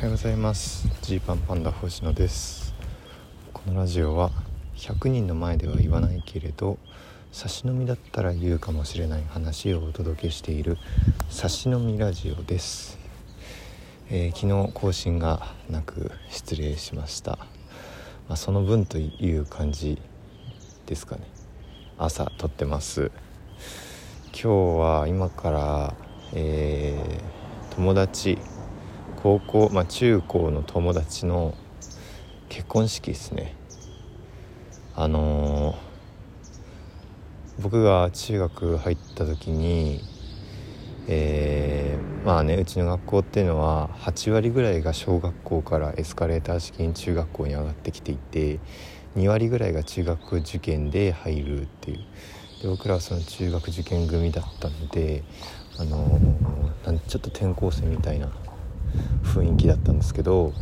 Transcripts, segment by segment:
はようございます。ジーパンパンダ星野です。このラジオは100人の前では言わないけれど差し飲みだったら言うかもしれない話をお届けしている差し飲みラジオです、えー、昨日更新がなく失礼しました、まあ、その分という感じですかね。朝撮ってます。今日は今から、えー、友達高校、まあ、中高の友達の結婚式ですね。あのー、僕が中学入った時にえー、まあねうちの学校っていうのは8割ぐらいが小学校からエスカレーター式に中学校に上がってきていて2割ぐらいが中学受験で入るっていう。で僕らはその中学受験組だったのであのー、ちょっと転校生みたいな雰囲気だったんですけど、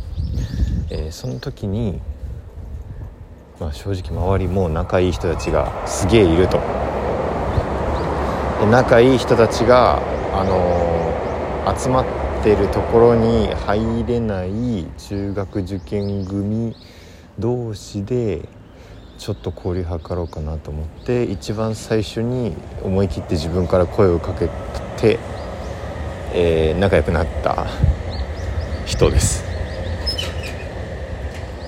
えー、その時に、まあ、正直周りも仲いい人たちがすげえいると。で仲いい人たちが、あのー、集まってるところに入れない中学受験組同士でちょっと交流図ろうかなと思って一番最初に思い切って自分から声をかけて、えー、仲良くなった。人です。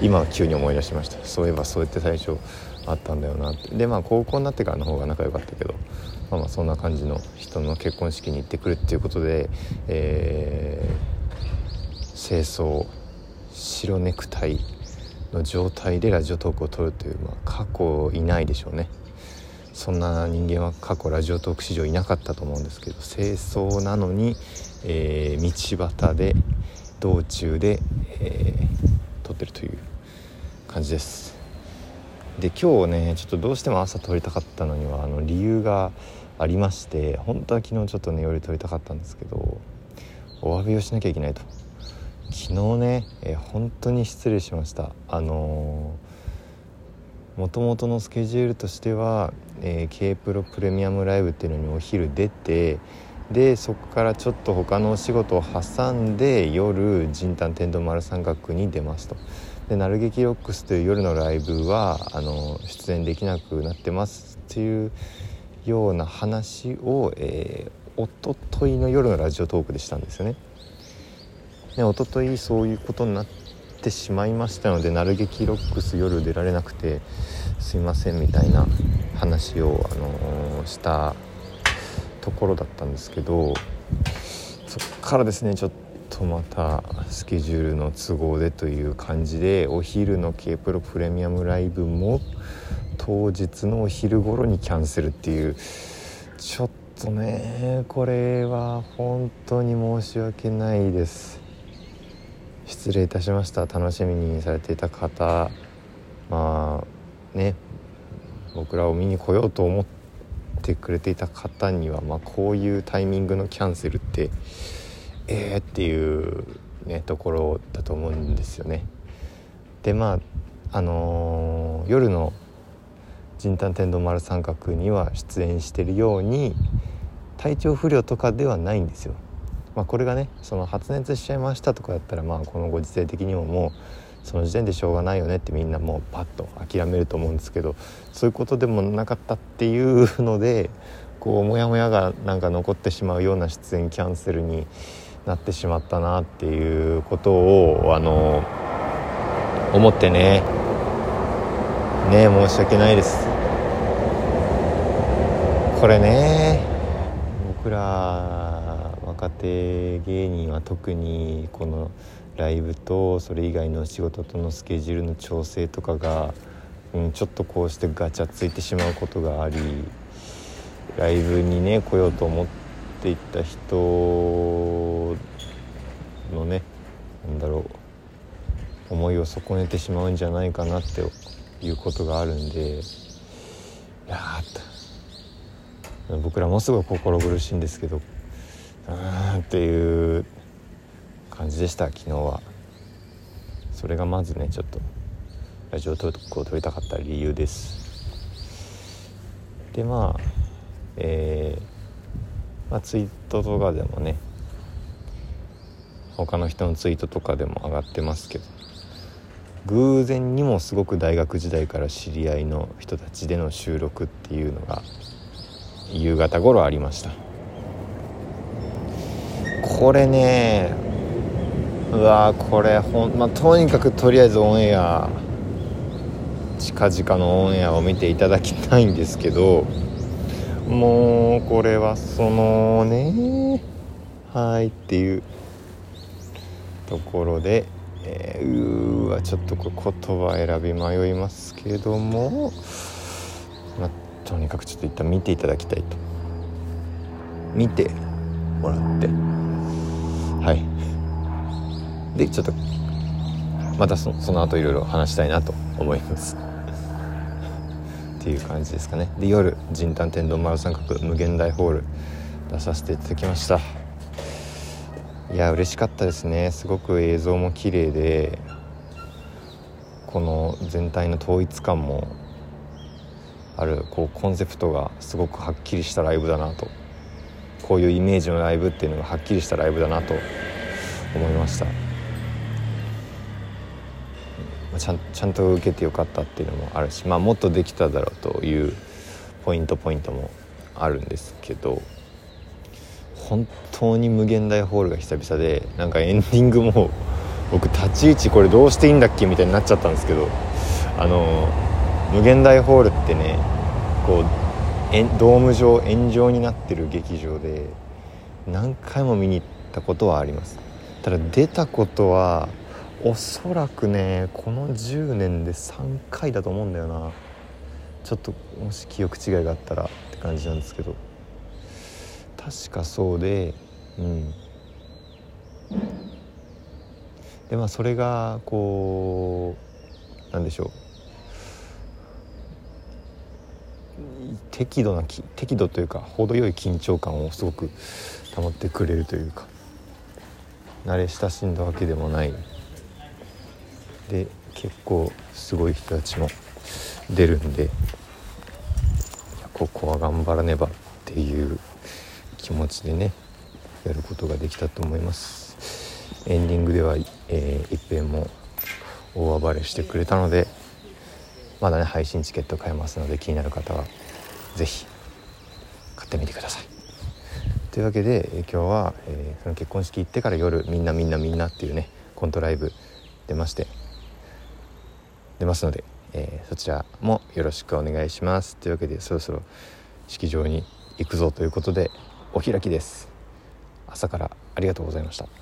今急に思い出しました。そういえばそうやって最初あったんだよなって。でまあ高校になってからの方が仲良かったけどまあまあそんな感じの人の結婚式に行ってくるっていうことで、えー、清掃白ネクタイの状態でラジオトークを撮るという、まあ、過去いないでしょうね。そんな人間は過去ラジオトーク史上いなかったと思うんですけど清掃なのに、えー、道端で道中で、えー、撮ってるという感じです。で今日ねちょっとどうしても朝撮りたかったのにはあの理由がありまして本当は昨日ちょっとね夜撮りたかったんですけどお詫びをしなきゃいけないと。昨日ね、えー、本当に失礼しました。あのもともとのスケジュールとしては、えー、K プロプレミアムライブっていうのにお昼出てでそこからちょっと他のお仕事を挟んで夜仁丹天童丸三角に出ますと。で「なる劇ロックス」という夜のライブはあの出演できなくなってますっていうような話を、えー、一昨日の夜のラジオトークでしたんですよね。で一昨日そういうことになってしまいましたので「なる劇ロックス」夜出られなくてすいませんみたいな話を、あのー、したところだったんですけどそっからですねちょっとまたスケジュールの都合でという感じでお昼の K プロプレミアムライブも当日のお昼頃にキャンセルっていうちょっとねこれは本当に申し訳ないです。失礼いたしました。楽しみにされていた方まあね僕らを見に来ようと思っててくれていた方には、まあ、こういうタイミングのキャンセルってえーっていうねところだと思うんですよね。でまああのー、夜の「仁丹天童丸三角」には出演してるように体調不良とかではないんですよ。まあ、これがねその発熱しちゃいましたとかだったらまあこのご時世的にももうその時点でしょうがないよねってみんなもうパッと諦めると思うんですけどそういうことでもなかったっていうのでこうモヤモヤがなんか残ってしまうような出演キャンセルになってしまったなっていうことをあの思ってね。ね申し訳ないです。これね僕ら若手芸人は特にこのライブとそれ以外の仕事とのスケジュールの調整とかが、うん、ちょっとこうしてガチャついてしまうことがありライブにね来ようと思っていた人のねなんだろう思いを損ねてしまうんじゃないかなっていうことがあるんでいや僕らもすごい心苦しいんですけどうんっていう感じでした昨日は。それがまずねちょっとラジオトークを撮りたかった理由です。でまあえー、まあ、ツイートとかでもね他の人のツイートとかでも上がってますけど偶然にもすごく大学時代から知り合いの人たちでの収録っていうのが夕方頃ありました。これねうわこれほんまあ、とにかくとりあえずオンエア近々のオンエアを見ていただきたいんですけどもうこれはそのねはいっていうところで、えー、うーわちょっとこ言葉選び迷いますけども、まあ、とにかくちょっと一旦見ていただきたいと。見てもらって。でちょっとまたその後いろいろ話したいなと思います。っていう感じですかね。で夜仁丹天丼丸三角無限大ホール出させていただきました。いや嬉しかったですね。すごく映像も綺麗でこの全体の統一感もあるこうコンセプトがすごくはっきりしたライブだなと。こういうイメージのライブっていうのがはっきりしたライブだなと思いました。ちゃんちゃんと受けてよかったっていうのもあるし、まあ、もっとできただろうというポイントポイントもあるんですけど本当に無限大ホールが久々でなんかエンディングも 僕立ち位置これどうしていいんだっけみたいになっちゃったんですけどあの無限大ホールってねこうドーム状円状になってる劇場で何回も見に行ったことはあります。ただ出たことはおそらくねこの10年で3回だと思うんだよな。ちょっともし記憶違いがあったらって感じなんですけど。確かそうでうん。でまあそれがこうなんでしょう。適度な適度というか程よい緊張感をすごく保ってくれるというか。慣れ親しんだわけでもない。で結構すごい人たちも出るんでここは頑張らねばっていう気持ちでねやることができたと思います。エンディングでは、えー、一平も大暴れしてくれたのでまだね配信チケット買えますので気になる方は是非買ってみてください。というわけで今日は、えー、その結婚式行ってから夜みんなみんなみんなっていうねコントライブ出まして出ますので、えー、そちらもよろしくお願いします。というわけでそろそろ式場に行くぞということでお開きです。朝からありがとうございました。